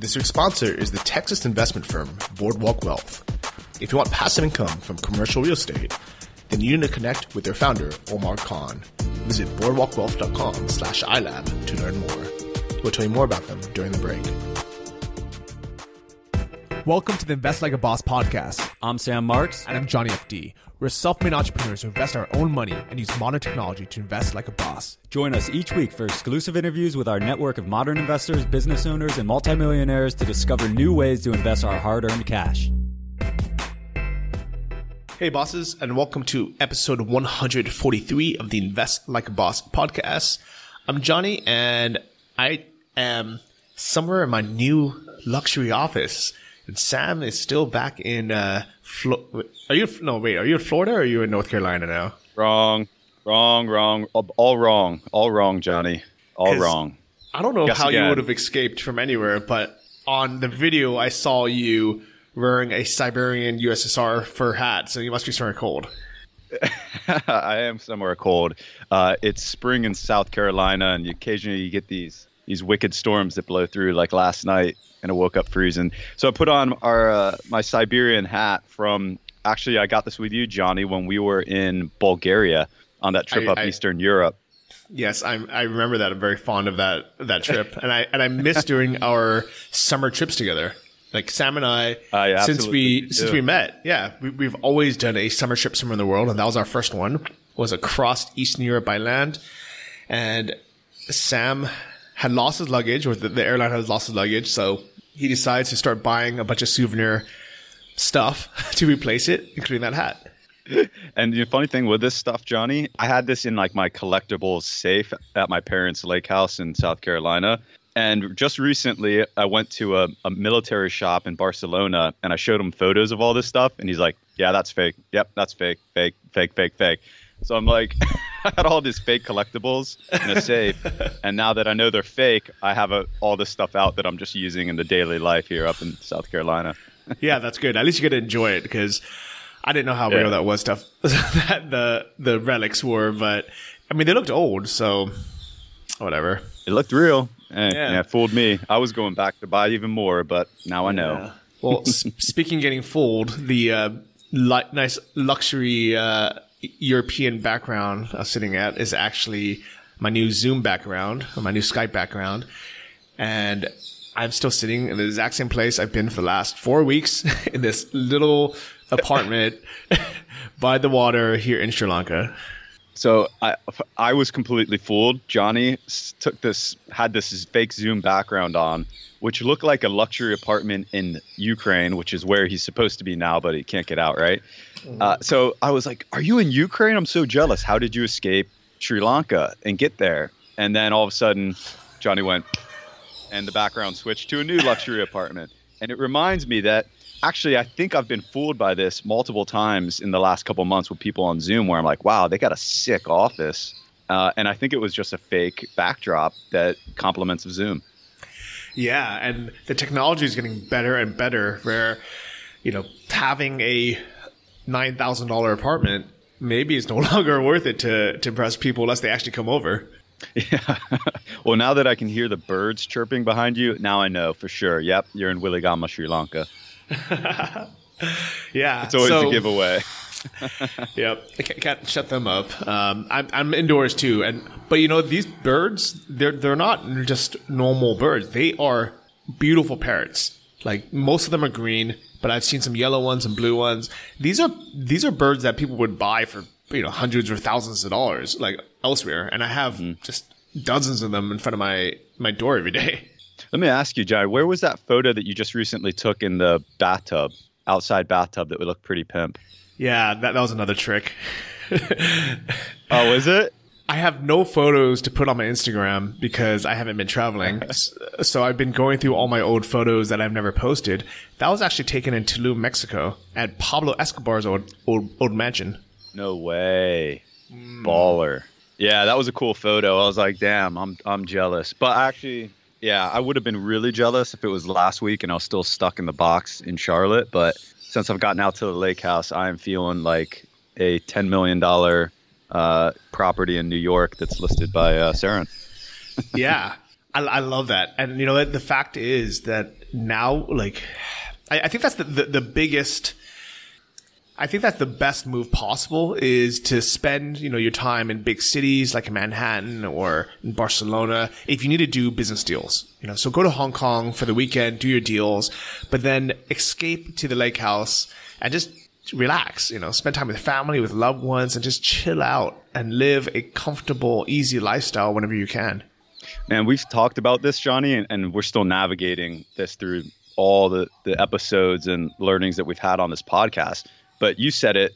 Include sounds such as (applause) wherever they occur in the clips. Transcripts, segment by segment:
This week's sponsor is the Texas investment firm Boardwalk Wealth. If you want passive income from commercial real estate, then you need to connect with their founder, Omar Khan. Visit boardwalkwealth.com slash iLab to learn more. We'll tell you more about them during the break. Welcome to the Invest Like a Boss podcast. I'm Sam Marks. And I'm Johnny FD. We're self-made entrepreneurs who invest our own money and use modern technology to invest like a boss. Join us each week for exclusive interviews with our network of modern investors, business owners, and multimillionaires to discover new ways to invest our hard-earned cash. Hey bosses, and welcome to episode 143 of the Invest Like a Boss podcast. I'm Johnny, and I am somewhere in my new luxury office. And Sam is still back in. Uh, Flo- are you no wait? Are you in Florida or are you in North Carolina now? Wrong, wrong, wrong. All wrong, all wrong, Johnny. All wrong. I don't know Guess how again. you would have escaped from anywhere, but on the video I saw you wearing a Siberian USSR fur hat, so you must be somewhere cold. (laughs) I am somewhere cold. Uh, it's spring in South Carolina, and occasionally you get these these wicked storms that blow through. Like last night, and I woke up freezing. So I put on our uh, my Siberian hat from. Actually, I got this with you, Johnny, when we were in Bulgaria on that trip I, up I, Eastern Europe. Yes, I I remember that. I'm very fond of that that trip, and I and I miss doing our summer trips together. Like Sam and I, I since we since we met, yeah, we, have always done a summer trip somewhere in the world, and that was our first one. Was across Eastern Europe by land, and Sam had lost his luggage, or the, the airline had lost his luggage, so he decides to start buying a bunch of souvenir stuff (laughs) to replace it, including that hat. And the funny thing with this stuff, Johnny, I had this in like my collectibles safe at my parents' lake house in South Carolina. And just recently, I went to a, a, military shop in Barcelona and I showed him photos of all this stuff. And he's like, Yeah, that's fake. Yep, that's fake, fake, fake, fake, fake. So I'm like, (laughs) I (laughs) had all these fake collectibles in a (laughs) safe, and now that I know they're fake, I have a, all this stuff out that I'm just using in the daily life here up in South Carolina. (laughs) yeah, that's good. At least you get to enjoy it because I didn't know how yeah. real that was stuff that the the relics were, but I mean they looked old, so whatever. It looked real. Eh, yeah. yeah, fooled me. I was going back to buy even more, but now I know. Yeah. Well, speaking getting fooled, the uh, li- nice luxury. Uh, European background I'm sitting at is actually my new Zoom background, my new Skype background. And I'm still sitting in the exact same place I've been for the last four weeks (laughs) in this little apartment (laughs) by the water here in Sri Lanka. So I I was completely fooled. Johnny took this had this fake Zoom background on, which looked like a luxury apartment in Ukraine, which is where he's supposed to be now, but he can't get out. Right. Mm-hmm. Uh, so I was like, "Are you in Ukraine? I'm so jealous. How did you escape Sri Lanka and get there?" And then all of a sudden, Johnny went, and the background switched to a new luxury apartment. And it reminds me that actually, I think I've been fooled by this multiple times in the last couple months with people on Zoom where I'm like, wow, they got a sick office. Uh, and I think it was just a fake backdrop that complements of Zoom. Yeah, and the technology is getting better and better. Where, you know, having a nine thousand dollar apartment maybe it's no (laughs) longer worth it to to impress people unless they actually come over. Yeah. (laughs) well, now that I can hear the birds chirping behind you, now I know for sure. Yep, you're in Weligama, Sri Lanka. (laughs) yeah, it's always so, a giveaway. yep, I can't shut them up. Um, I'm, I'm indoors too, and but you know these birds, they're they're not just normal birds. They are beautiful parrots. Like most of them are green, but I've seen some yellow ones and blue ones. These are these are birds that people would buy for you know hundreds or thousands of dollars, like elsewhere, and I have mm-hmm. just dozens of them in front of my my door every day. (laughs) Let me ask you, Jai, where was that photo that you just recently took in the bathtub, outside bathtub that would look pretty pimp? Yeah, that, that was another trick. (laughs) oh, is it? I have no photos to put on my Instagram because I haven't been traveling. (laughs) so I've been going through all my old photos that I've never posted. That was actually taken in Tulum, Mexico, at Pablo Escobar's old old, old mansion. No way. Mm. Baller. Yeah, that was a cool photo. I was like, damn, I'm I'm jealous. But actually, yeah, I would have been really jealous if it was last week and I was still stuck in the box in Charlotte. But since I've gotten out to the lake house, I am feeling like a $10 million uh, property in New York that's listed by uh, Serhant. (laughs) yeah. I, I love that, and you know the fact is that now, like, I, I think that's the, the, the biggest. I think that's the best move possible is to spend, you know, your time in big cities like Manhattan or in Barcelona if you need to do business deals. You know, so go to Hong Kong for the weekend, do your deals, but then escape to the lake house and just relax, you know, spend time with family, with loved ones and just chill out and live a comfortable, easy lifestyle whenever you can. Man, we've talked about this, Johnny, and, and we're still navigating this through all the, the episodes and learnings that we've had on this podcast. But you said it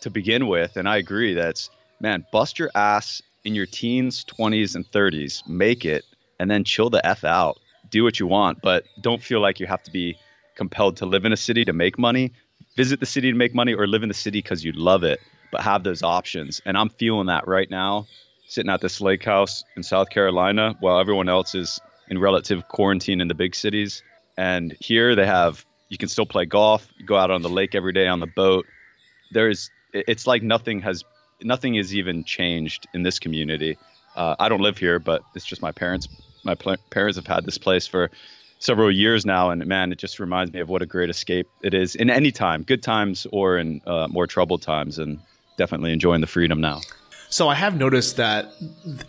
to begin with, and I agree. That's man, bust your ass in your teens, 20s, and 30s, make it, and then chill the F out. Do what you want, but don't feel like you have to be compelled to live in a city to make money. Visit the city to make money or live in the city because you love it, but have those options. And I'm feeling that right now sitting at this lake house in South Carolina while everyone else is in relative quarantine in the big cities. And here they have you can still play golf, you go out on the lake every day on the boat. There's it's like nothing has nothing is even changed in this community. Uh, I don't live here, but it's just my parents. My pl- parents have had this place for several years now, and man, it just reminds me of what a great escape it is in any time, good times or in uh, more troubled times, and definitely enjoying the freedom now. So I have noticed that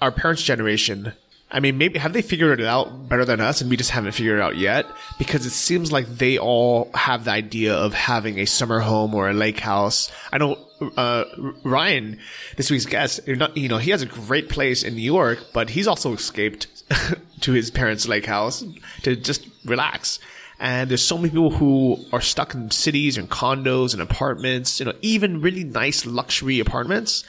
our parents' generation, I mean, maybe have they figured it out better than us and we just haven't figured it out yet? Because it seems like they all have the idea of having a summer home or a lake house. I know, uh, Ryan, this week's guest, you know, he has a great place in New York, but he's also escaped (laughs) to his parents' lake house to just relax. And there's so many people who are stuck in cities and condos and apartments, you know, even really nice luxury apartments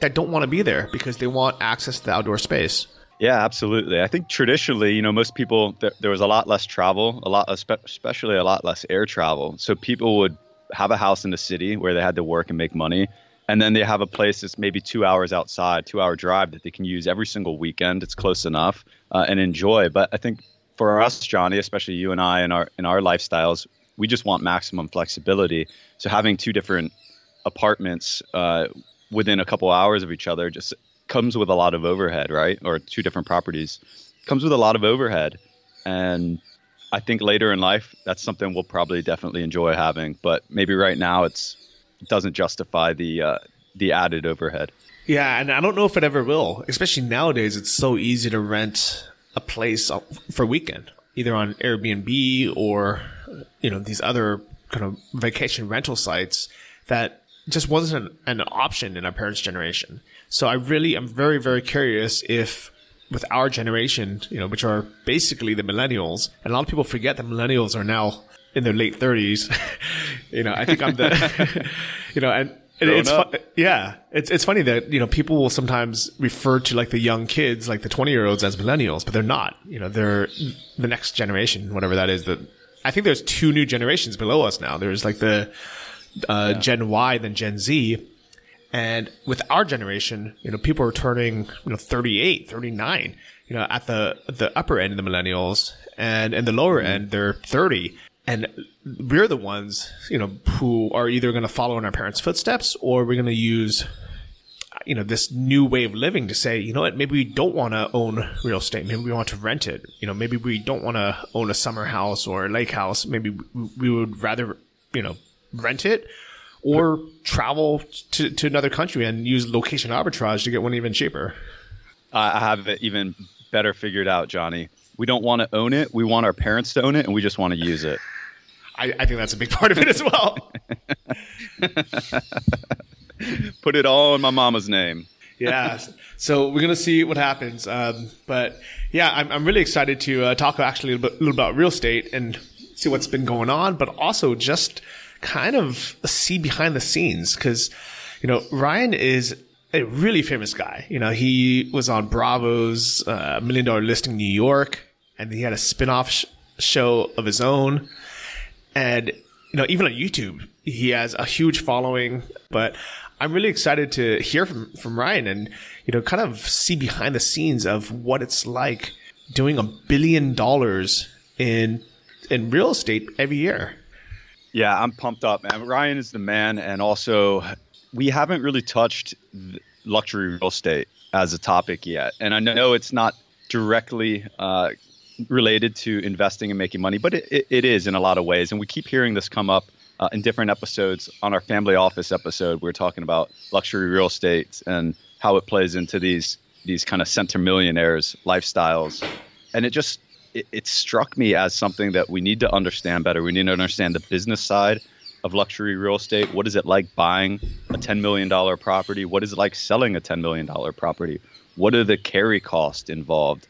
that don't want to be there because they want access to the outdoor space. Yeah, absolutely. I think traditionally, you know, most people there, there was a lot less travel, a lot especially a lot less air travel. So people would have a house in the city where they had to work and make money, and then they have a place that's maybe two hours outside, two hour drive that they can use every single weekend. It's close enough uh, and enjoy. But I think for us, Johnny, especially you and I, in our in our lifestyles, we just want maximum flexibility. So having two different apartments uh, within a couple hours of each other just comes with a lot of overhead, right? Or two different properties comes with a lot of overhead. And I think later in life, that's something we'll probably definitely enjoy having. But maybe right now, it's it doesn't justify the uh, the added overhead. Yeah, and I don't know if it ever will. Especially nowadays, it's so easy to rent a place for a weekend, either on Airbnb or you know these other kind of vacation rental sites that just wasn't an, an option in our parents' generation. So I really am very, very curious if with our generation, you know, which are basically the millennials, and a lot of people forget that millennials are now in their late thirties. (laughs) you know, I think I'm the, (laughs) you know, and it's fu- yeah, it's it's funny that you know people will sometimes refer to like the young kids, like the twenty year olds, as millennials, but they're not. You know, they're the next generation, whatever that is. That I think there's two new generations below us now. There's like the uh, yeah. Gen Y than Gen Z. And with our generation, you know, people are turning, you know, 38, 39, you know, at the, the upper end of the millennials and in the lower mm-hmm. end, they're 30. And we're the ones, you know, who are either going to follow in our parents' footsteps or we're going to use, you know, this new way of living to say, you know what, maybe we don't want to own real estate. Maybe we want to rent it. You know, maybe we don't want to own a summer house or a lake house. Maybe we would rather, you know, rent it or travel to, to another country and use location arbitrage to get one even cheaper. I have it even better figured out, Johnny. We don't want to own it. We want our parents to own it, and we just want to use it. I, I think that's a big part of it as well. (laughs) Put it all in my mama's name. yeah. So we're gonna see what happens. Um, but yeah, I'm, I'm really excited to uh, talk actually a little, bit, a little about real estate and see what's been going on, but also just kind of see behind the scenes because, you know, Ryan is a really famous guy. You know, he was on Bravo's uh, Million Dollar Listing New York, and he had a spin-off sh- show of his own. And you know, even on YouTube, he has a huge following. But I'm really excited to hear from from Ryan and you know, kind of see behind the scenes of what it's like doing a billion dollars in in real estate every year. Yeah, I'm pumped up, man. Ryan is the man, and also we haven't really touched luxury real estate as a topic yet. And I know it's not directly uh, related to investing and making money, but it, it, it is in a lot of ways. And we keep hearing this come up uh, in different episodes. On our family office episode, we are talking about luxury real estate and how it plays into these these kind of center millionaires lifestyles. And it just it, it struck me as something that we need to understand better. We need to understand the business side of luxury real estate. What is it like buying a $10 million property? What is it like selling a $10 million property? What are the carry costs involved?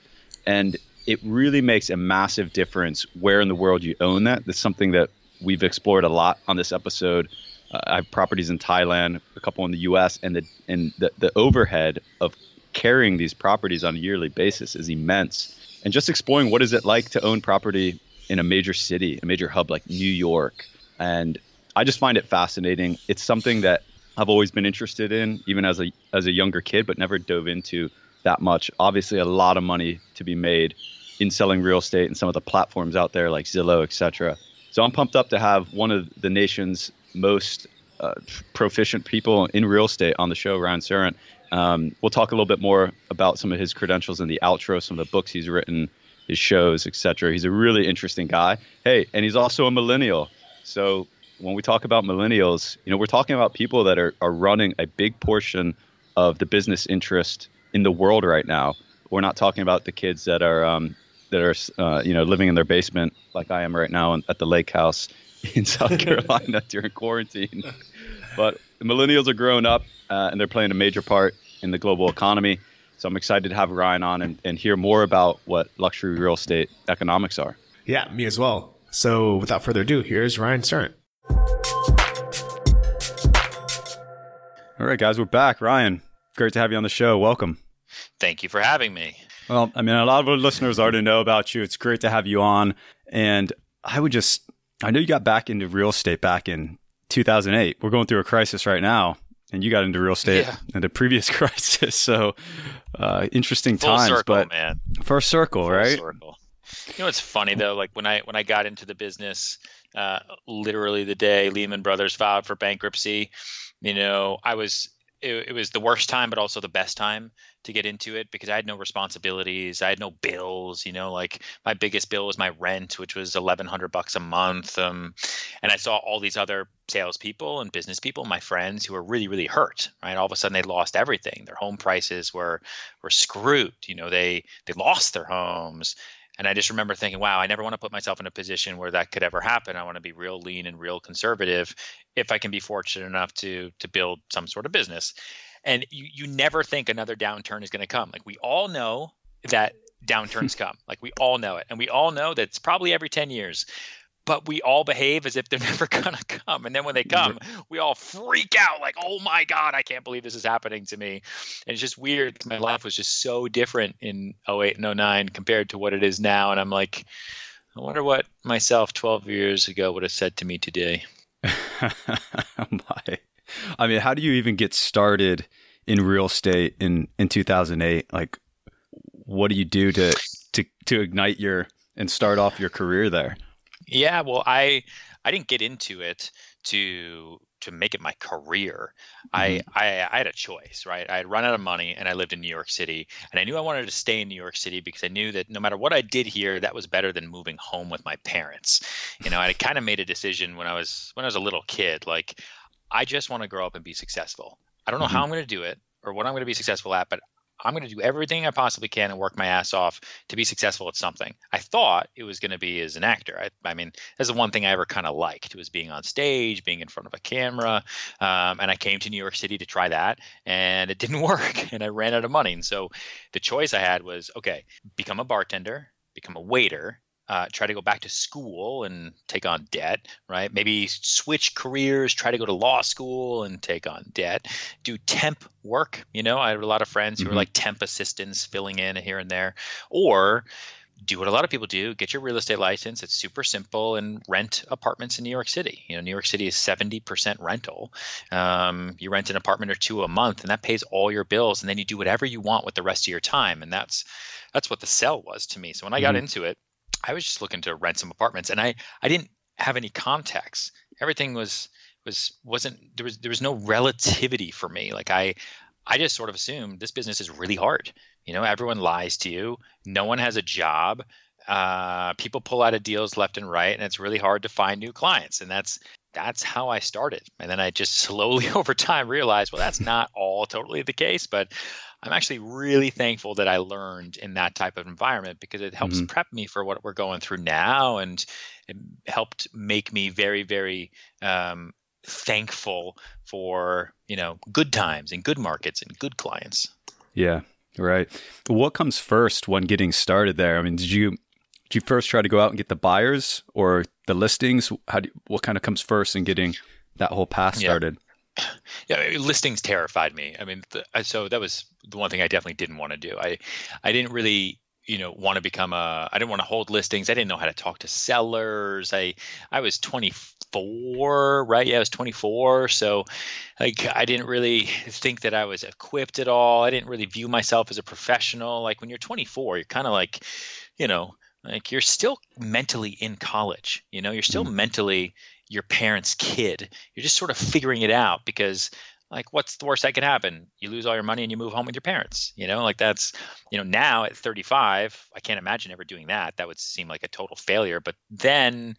And it really makes a massive difference where in the world you own that. That's something that we've explored a lot on this episode. Uh, I have properties in Thailand, a couple in the U.S., and the and the, the overhead of carrying these properties on a yearly basis is immense. And just exploring what is it like to own property in a major city, a major hub like New York, and I just find it fascinating. It's something that I've always been interested in, even as a as a younger kid, but never dove into that much. Obviously, a lot of money to be made in selling real estate and some of the platforms out there like Zillow, etc. So I'm pumped up to have one of the nation's most uh, proficient people in real estate on the show, Ryan Serhant. Um, we'll talk a little bit more about some of his credentials in the outro, some of the books he's written, his shows, etc. He's a really interesting guy. Hey, and he's also a millennial. So when we talk about millennials, you know, we're talking about people that are, are running a big portion of the business interest in the world right now. We're not talking about the kids that are um, that are uh, you know living in their basement like I am right now at the lake house (laughs) in South (laughs) Carolina during quarantine. But the millennials are growing up uh, and they're playing a major part in the global economy. So I'm excited to have Ryan on and, and hear more about what luxury real estate economics are. Yeah, me as well. So without further ado, here's Ryan Serhant. All right, guys, we're back. Ryan, great to have you on the show. Welcome. Thank you for having me. Well, I mean, a lot of our listeners already know about you. It's great to have you on. And I would just, I know you got back into real estate back in 2008. We're going through a crisis right now, and you got into real estate yeah. in the previous (laughs) crisis. So, uh, interesting Full times, circle, but man. first circle, Full right? Circle. You know what's funny though? Like when I when I got into the business, uh, literally the day Lehman Brothers filed for bankruptcy, you know, I was it, it was the worst time, but also the best time to get into it because I had no responsibilities. I had no bills. You know, like my biggest bill was my rent, which was eleven hundred bucks a month. Um, and I saw all these other salespeople and business people, my friends, who were really, really hurt. Right, all of a sudden they lost everything. Their home prices were were screwed. You know, they they lost their homes. And I just remember thinking, wow, I never want to put myself in a position where that could ever happen. I want to be real lean and real conservative if I can be fortunate enough to to build some sort of business. And you you never think another downturn is going to come. Like we all know that downturns (laughs) come. Like we all know it. And we all know that it's probably every 10 years but we all behave as if they're (laughs) never going to come. And then when they come, we all freak out like, oh my God, I can't believe this is happening to me. And it's just weird. My life was just so different in 08 and 09 compared to what it is now. And I'm like, I wonder what myself 12 years ago would have said to me today. (laughs) my. I mean, how do you even get started in real estate in, in 2008? Like, what do you do to, to, to ignite your and start off your career there? Yeah, well, I I didn't get into it to to make it my career. Mm-hmm. I, I I had a choice, right? I had run out of money and I lived in New York City, and I knew I wanted to stay in New York City because I knew that no matter what I did here, that was better than moving home with my parents. You know, I kind of made a decision when I was when I was a little kid, like I just want to grow up and be successful. I don't know mm-hmm. how I'm going to do it or what I'm going to be successful at, but I'm going to do everything I possibly can and work my ass off to be successful at something. I thought it was going to be as an actor. I, I mean, that's the one thing I ever kind of liked was being on stage, being in front of a camera. Um, and I came to New York City to try that, and it didn't (laughs) work, and I ran out of money. And so the choice I had was okay, become a bartender, become a waiter, uh, try to go back to school and take on debt, right? Maybe switch careers, try to go to law school and take on debt. Do temp work. You know, I have a lot of friends who mm-hmm. are like temp assistants filling in here and there. Or do what a lot of people do get your real estate license it's super simple and rent apartments in new york city you know new york city is 70% rental um, you rent an apartment or two a month and that pays all your bills and then you do whatever you want with the rest of your time and that's that's what the sell was to me so when i got mm-hmm. into it I was just looking to rent some apartments, and I I didn't have any contacts. Everything was was wasn't there was there was no relativity for me. Like I I just sort of assumed this business is really hard. You know, everyone lies to you. No one has a job. Uh, people pull out of deals left and right, and it's really hard to find new clients. And that's that's how I started. And then I just (laughs) slowly (laughs) over time realized, well, that's not all totally the case, but I'm actually really thankful that I learned in that type of environment because it helps mm-hmm. prep me for what we're going through now and it helped make me very, very um, thankful for, you know, good times and good markets and good clients. Yeah, right. What comes first when getting started there? I mean, did you did you first try to go out and get the buyers or the listings? How do, what kind of comes first in getting that whole path started? Yeah (clears throat) yeah, listings terrified me. I mean, the, so that was the one thing I definitely didn't want to do. I, I didn't really, you know, want to become a. I didn't want to hold listings. I didn't know how to talk to sellers. I, I was 24, right? Yeah, I was 24. So, like, I didn't really think that I was equipped at all. I didn't really view myself as a professional. Like when you're 24, you're kind of like, you know, like you're still mentally in college. You know, you're still mm. mentally your parents' kid. You're just sort of figuring it out because like what's the worst that could happen? You lose all your money and you move home with your parents. You know, like that's you know, now at 35, I can't imagine ever doing that. That would seem like a total failure. But then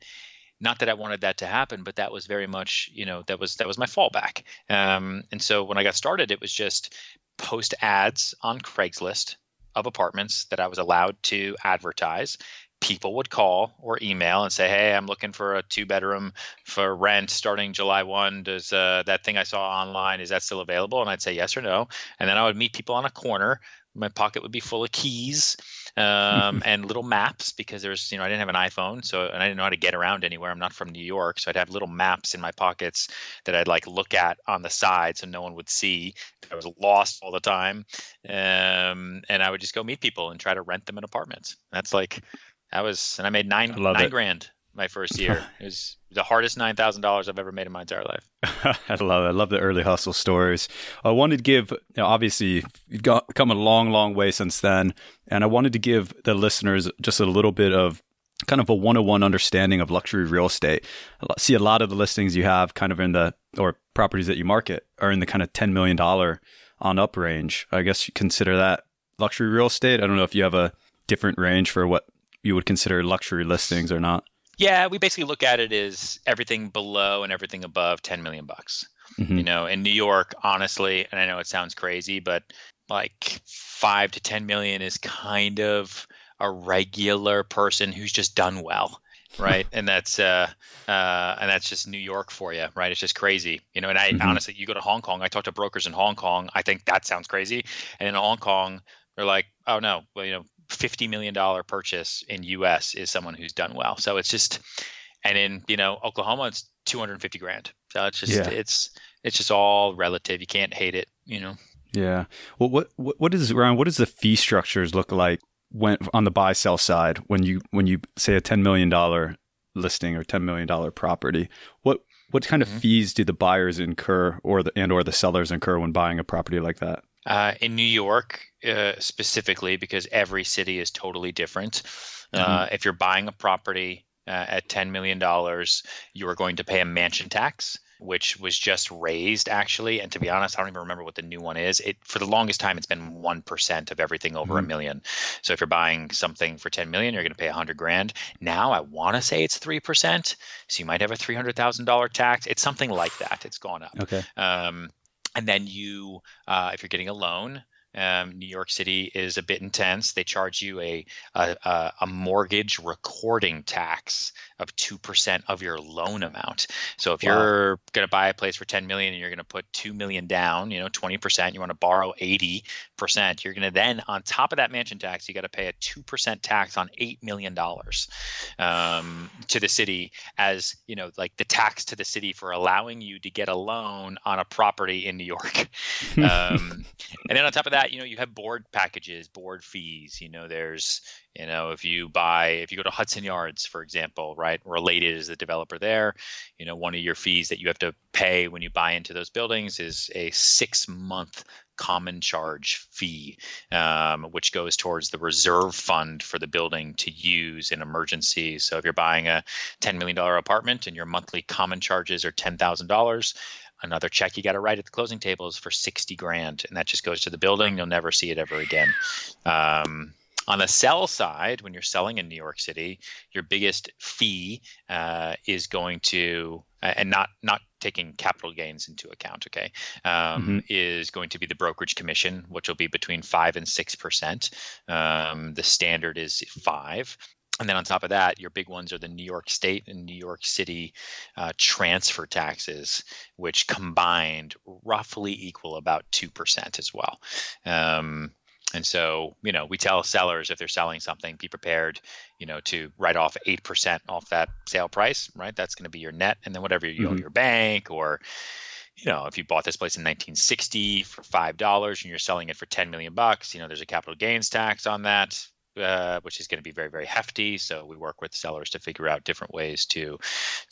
not that I wanted that to happen, but that was very much, you know, that was that was my fallback. Um, and so when I got started, it was just post ads on Craigslist of apartments that I was allowed to advertise people would call or email and say, "Hey, I'm looking for a two bedroom for rent starting July one. Does uh, that thing I saw online is that still available?" And I'd say yes or no, and then I would meet people on a corner. My pocket would be full of keys um, (laughs) and little maps because there's you know I didn't have an iPhone, so and I didn't know how to get around anywhere. I'm not from New York, so I'd have little maps in my pockets that I'd like look at on the side so no one would see. I was lost all the time, um, and I would just go meet people and try to rent them an apartment. That's like that was, and I made nine nine it. grand my first year. (laughs) it was the hardest nine thousand dollars I've ever made in my entire life. (laughs) I love it. I love the early hustle stories. I wanted to give, you know, obviously, you've got, come a long, long way since then, and I wanted to give the listeners just a little bit of kind of a one-on-one understanding of luxury real estate. I see a lot of the listings you have, kind of in the or properties that you market, are in the kind of ten million dollar on up range. I guess you consider that luxury real estate. I don't know if you have a different range for what you would consider luxury listings or not? Yeah, we basically look at it as everything below and everything above 10 million bucks. Mm-hmm. You know, in New York, honestly, and I know it sounds crazy, but like 5 to 10 million is kind of a regular person who's just done well right (laughs) and that's uh uh and that's just new york for you right it's just crazy you know and i mm-hmm. honestly you go to hong kong i talk to brokers in hong kong i think that sounds crazy and in hong kong they're like oh no well you know fifty million dollar purchase in U.S. is someone who's done well. So it's just, and in you know Oklahoma, it's two hundred and fifty grand. So it's just yeah. it's it's just all relative. You can't hate it, you know. Yeah. Well, what what what is Ryan? What does the fee structures look like when on the buy sell side when you when you say a ten million dollar listing or ten million dollar property? What what kind of mm-hmm. fees do the buyers incur or the and or the sellers incur when buying a property like that? Uh, in New York, uh, specifically, because every city is totally different. Mm-hmm. Uh, if you're buying a property uh, at $10 million, you are going to pay a mansion tax, which was just raised actually. And to be honest, I don't even remember what the new one is. It for the longest time, it's been one percent of everything over a mm-hmm. million. So if you're buying something for 10 million, you're going to pay a 100 grand. Now I want to say it's three percent, so you might have a three hundred thousand dollar tax. It's something like that. It's gone up. Okay. Um, and then you, uh, if you're getting a loan, um, New York City is a bit intense. They charge you a a, a mortgage recording tax of two percent of your loan amount. So if wow. you're going to buy a place for ten million and you're going to put two million down, you know, twenty percent, you want to borrow eighty percent. You're going to then, on top of that mansion tax, you got to pay a two percent tax on eight million dollars um, to the city as you know, like the tax to the city for allowing you to get a loan on a property in New York. (laughs) um, and then on top of that, you know, you have board packages, board fees. You know, there's, you know, if you buy, if you go to Hudson Yards, for example, right, Related is the developer there. You know, one of your fees that you have to pay when you buy into those buildings is a six month common charge fee, um, which goes towards the reserve fund for the building to use in emergencies. So if you're buying a $10 million apartment and your monthly common charges are $10,000, another check you got to write at the closing table is for 60 grand and that just goes to the building you'll never see it ever again um, on the sell side, when you're selling in New York City, your biggest fee uh, is going to, and not not taking capital gains into account, okay, um, mm-hmm. is going to be the brokerage commission, which will be between five and six percent. Um, the standard is five. And then on top of that, your big ones are the New York State and New York City uh, transfer taxes, which combined roughly equal about 2% as well. Um, and so, you know, we tell sellers if they're selling something, be prepared, you know, to write off 8% off that sale price, right? That's going to be your net. And then whatever you mm-hmm. owe your bank or, you know, if you bought this place in 1960 for $5 and you're selling it for 10 million bucks, you know, there's a capital gains tax on that uh, which is going to be very very hefty. So we work with sellers to figure out different ways to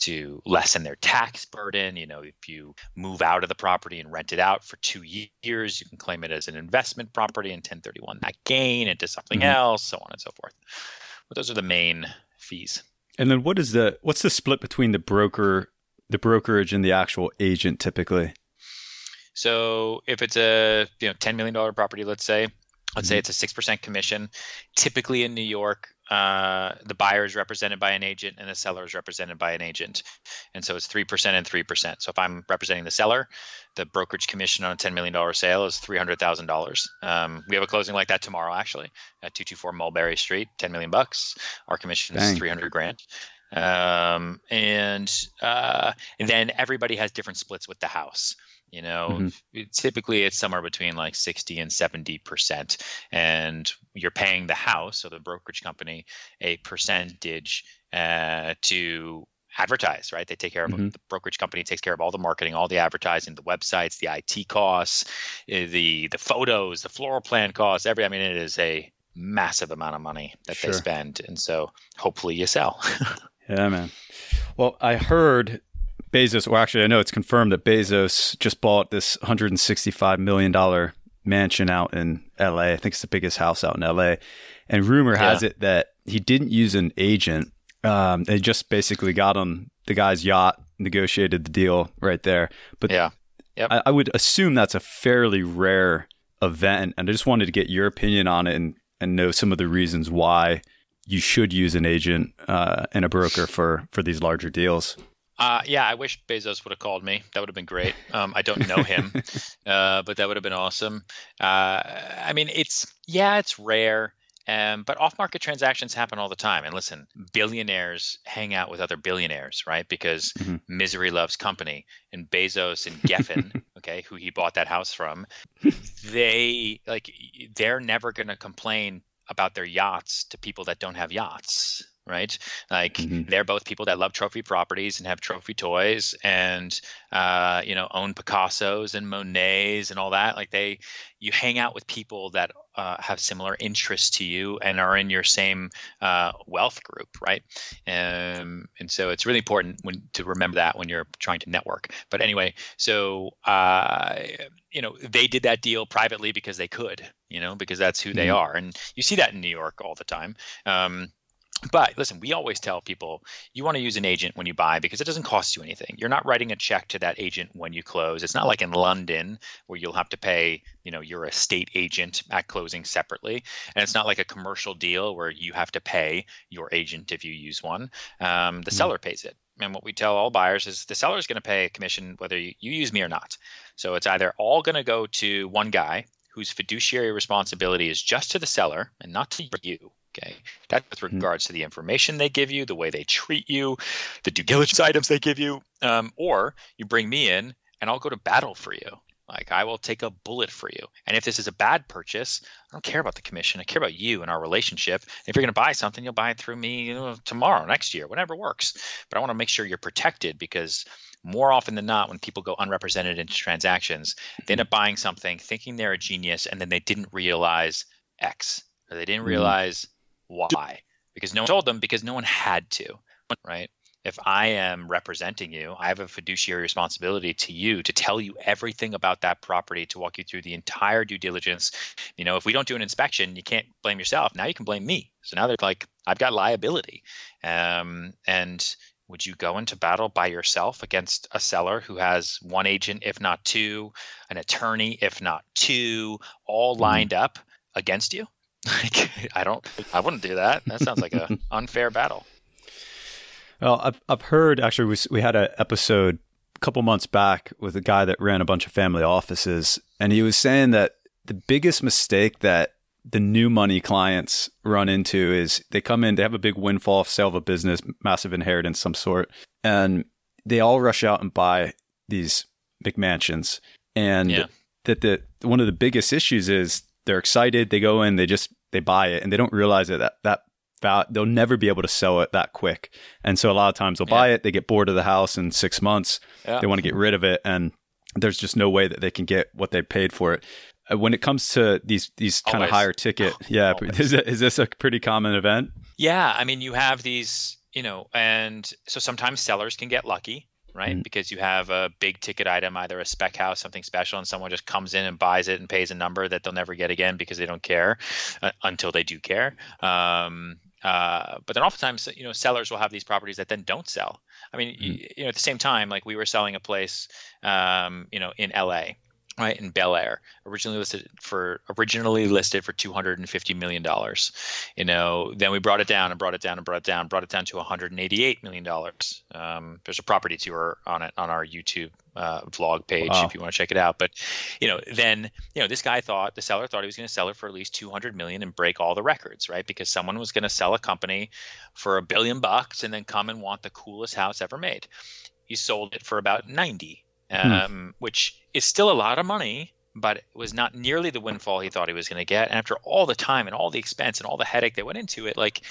to lessen their tax burden. You know, if you move out of the property and rent it out for two years, you can claim it as an investment property and 1031 that gain into something mm-hmm. else, so on and so forth. But those are the main fees. And then what is the what's the split between the broker, the brokerage, and the actual agent typically? So if it's a you know ten million dollar property, let's say, Let's say mm-hmm. it's a six percent commission. Typically in New York, uh, the buyer is represented by an agent and the seller is represented by an agent, and so it's three percent and three percent. So if I'm representing the seller, the brokerage commission on a ten million dollar sale is three hundred thousand um, dollars. We have a closing like that tomorrow, actually, at two two four Mulberry Street, ten million bucks. Our commission Dang. is three hundred grand. Um, and uh, and then everybody has different splits with the house you know mm-hmm. typically it's somewhere between like 60 and 70 percent and you're paying the house so the brokerage company a percentage uh, to advertise right they take care of mm-hmm. the brokerage company takes care of all the marketing all the advertising the websites the it costs eh, the the photos the floor plan costs every i mean it is a massive amount of money that sure. they spend and so hopefully you sell (laughs) yeah man well i heard Bezos, well, actually, I know it's confirmed that Bezos just bought this $165 million mansion out in LA. I think it's the biggest house out in LA. And rumor yeah. has it that he didn't use an agent. Um, they just basically got on the guy's yacht, negotiated the deal right there. But yeah, yep. I, I would assume that's a fairly rare event. And I just wanted to get your opinion on it and, and know some of the reasons why you should use an agent uh, and a broker for, for these larger deals. Uh, yeah, I wish Bezos would have called me. That would have been great. Um, I don't know him, (laughs) uh, but that would have been awesome. Uh, I mean, it's yeah, it's rare. Um, but off-market transactions happen all the time. And listen, billionaires hang out with other billionaires, right? Because mm-hmm. misery loves company. And Bezos and Geffen, (laughs) okay, who he bought that house from, they like they're never going to complain about their yachts to people that don't have yachts right? Like mm-hmm. they're both people that love trophy properties and have trophy toys and uh, you know own Picasso's and Monets and all that. Like they, you hang out with people that uh, have similar interests to you and are in your same uh, wealth group, right? Um, and so it's really important when, to remember that when you're trying to network. But anyway, so uh, you know they did that deal privately because they could, you know, because that's who mm-hmm. they are, and you see that in New York all the time. Um, but listen, we always tell people you want to use an agent when you buy because it doesn't cost you anything. You're not writing a check to that agent when you close. It's not like in London where you'll have to pay, you know, your estate agent at closing separately, and it's not like a commercial deal where you have to pay your agent if you use one. Um, the mm-hmm. seller pays it. And what we tell all buyers is the seller is going to pay a commission whether you, you use me or not. So it's either all going to go to one guy whose fiduciary responsibility is just to the seller and not to you Okay. That's with mm-hmm. regards to the information they give you, the way they treat you, the due diligence (laughs) items they give you. Um, or you bring me in and I'll go to battle for you. Like I will take a bullet for you. And if this is a bad purchase, I don't care about the commission. I care about you and our relationship. If you're going to buy something, you'll buy it through me you know, tomorrow, next year, whatever works. But I want to make sure you're protected because more often than not, when people go unrepresented into transactions, they end up buying something thinking they're a genius and then they didn't realize X or they didn't mm-hmm. realize why? Because no one told them because no one had to, right? If I am representing you, I have a fiduciary responsibility to you to tell you everything about that property, to walk you through the entire due diligence. You know, if we don't do an inspection, you can't blame yourself. Now you can blame me. So now they're like, I've got liability. Um, and would you go into battle by yourself against a seller who has one agent, if not two, an attorney, if not two, all mm-hmm. lined up against you? Like, (laughs) I don't, I wouldn't do that. That sounds like an (laughs) unfair battle. Well, I've I've heard actually we we had an episode a couple months back with a guy that ran a bunch of family offices, and he was saying that the biggest mistake that the new money clients run into is they come in, they have a big windfall, of sale of a business, massive inheritance, some sort, and they all rush out and buy these McMansions. And yeah. that the one of the biggest issues is they're excited, they go in, they just they buy it, and they don't realize that that, that they'll never be able to sell it that quick. And so a lot of times they'll yeah. buy it, they get bored of the house in six months, yeah. they want to get rid of it, and there's just no way that they can get what they paid for it. Uh, when it comes to these these kind of higher ticket, (sighs) yeah, (laughs) is, is this a pretty common event? Yeah, I mean, you have these, you know, and so sometimes sellers can get lucky, right? Mm. Because you have a big ticket item, either a spec house, something special, and someone just comes in and buys it and pays a number that they'll never get again because they don't care uh, until they do care. Um, uh, but then oftentimes, you know, sellers will have these properties that then don't sell. I mean, mm. you, you, know, at the same time, like we were selling a place, um, you know, in LA, right in Bel Air, originally listed for originally listed for two hundred and fifty million dollars. You know, then we brought it down and brought it down and brought it down, brought it down to one hundred and eighty-eight million dollars. Um, there's a property tour on it on our YouTube uh, vlog page wow. if you want to check it out. But you know, then you know, this guy thought the seller thought he was going to sell it for at least two hundred million and break all the records, right? Because someone was going to sell a company for a billion bucks and then come and want the coolest house ever made. He sold it for about ninety Hmm. Um, hmm. which is still a lot of money, but it was not nearly the windfall he thought he was going to get. And after all the time and all the expense and all the headache that went into it, like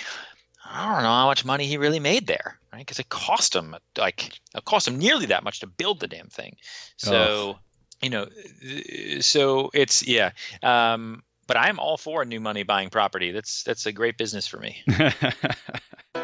I don't know how much money he really made there, right? Because it cost him like it cost him nearly that much to build the damn thing. So oh. you know, so it's yeah. Um, but I'm all for new money buying property. That's that's a great business for me. (laughs)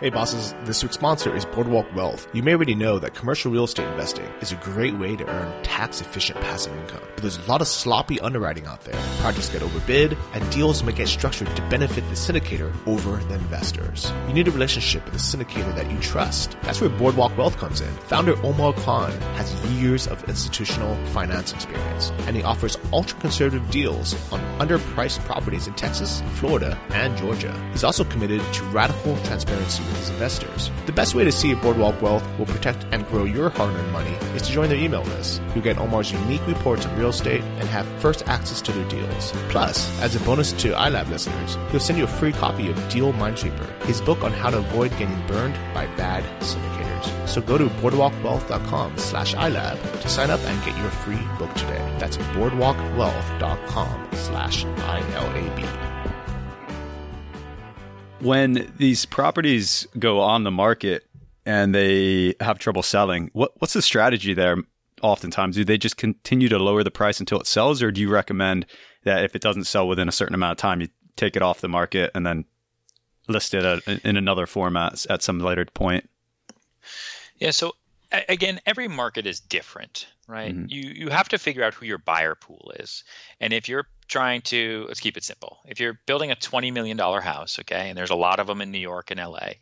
Hey bosses, this week's sponsor is Boardwalk Wealth. You may already know that commercial real estate investing is a great way to earn tax efficient passive income. But there's a lot of sloppy underwriting out there. Projects get overbid, and deals may get structured to benefit the syndicator over the investors. You need a relationship with a syndicator that you trust. That's where Boardwalk Wealth comes in. Founder Omar Khan has years of institutional finance experience, and he offers ultra conservative deals on underpriced properties in Texas, Florida, and Georgia. He's also committed to radical transparency his investors. The best way to see if Boardwalk Wealth will protect and grow your hard earned money is to join their email list. You'll get Omar's unique reports on real estate and have first access to their deals. Plus, as a bonus to iLab listeners, he'll send you a free copy of Deal Minesweeper, his book on how to avoid getting burned by bad syndicators. So go to boardwalkwealth.com slash iLab to sign up and get your free book today. That's boardwalkwealth.com slash I-L-A-B when these properties go on the market and they have trouble selling, what what's the strategy there? Oftentimes, do they just continue to lower the price until it sells, or do you recommend that if it doesn't sell within a certain amount of time, you take it off the market and then list it in another format at some later point? Yeah. So again, every market is different, right? Mm-hmm. You you have to figure out who your buyer pool is, and if you're trying to let's keep it simple. If you're building a twenty million dollar house, okay, and there's a lot of them in New York and LA,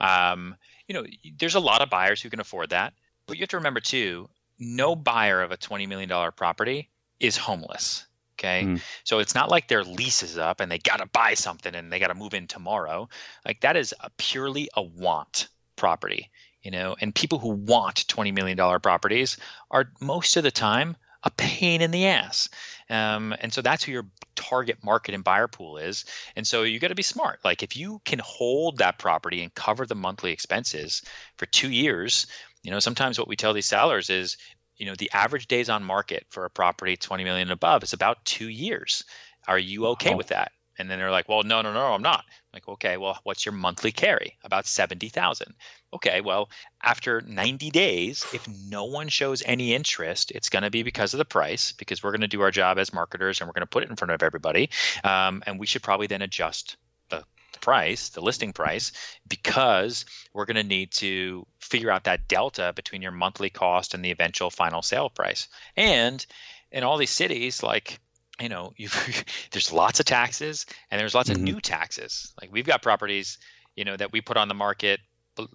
um, you know, there's a lot of buyers who can afford that. But you have to remember too, no buyer of a twenty million dollar property is homeless. Okay. Mm. So it's not like their lease is up and they got to buy something and they got to move in tomorrow. Like that is a purely a want property, you know, and people who want $20 million properties are most of the time a pain in the ass. Um, and so that's who your target market and buyer pool is. And so you got to be smart. Like if you can hold that property and cover the monthly expenses for two years, you know, sometimes what we tell these sellers is, you know, the average days on market for a property 20 million and above is about two years. Are you okay with that? And then they're like, well, no, no, no, I'm not. I'm like, okay, well, what's your monthly carry? About 70,000. Okay, well, after 90 days, if no one shows any interest, it's going to be because of the price, because we're going to do our job as marketers and we're going to put it in front of everybody. Um, and we should probably then adjust the, the price, the listing price, because we're going to need to figure out that delta between your monthly cost and the eventual final sale price. And in all these cities, like you know, (laughs) there's lots of taxes and there's lots mm-hmm. of new taxes. Like we've got properties, you know, that we put on the market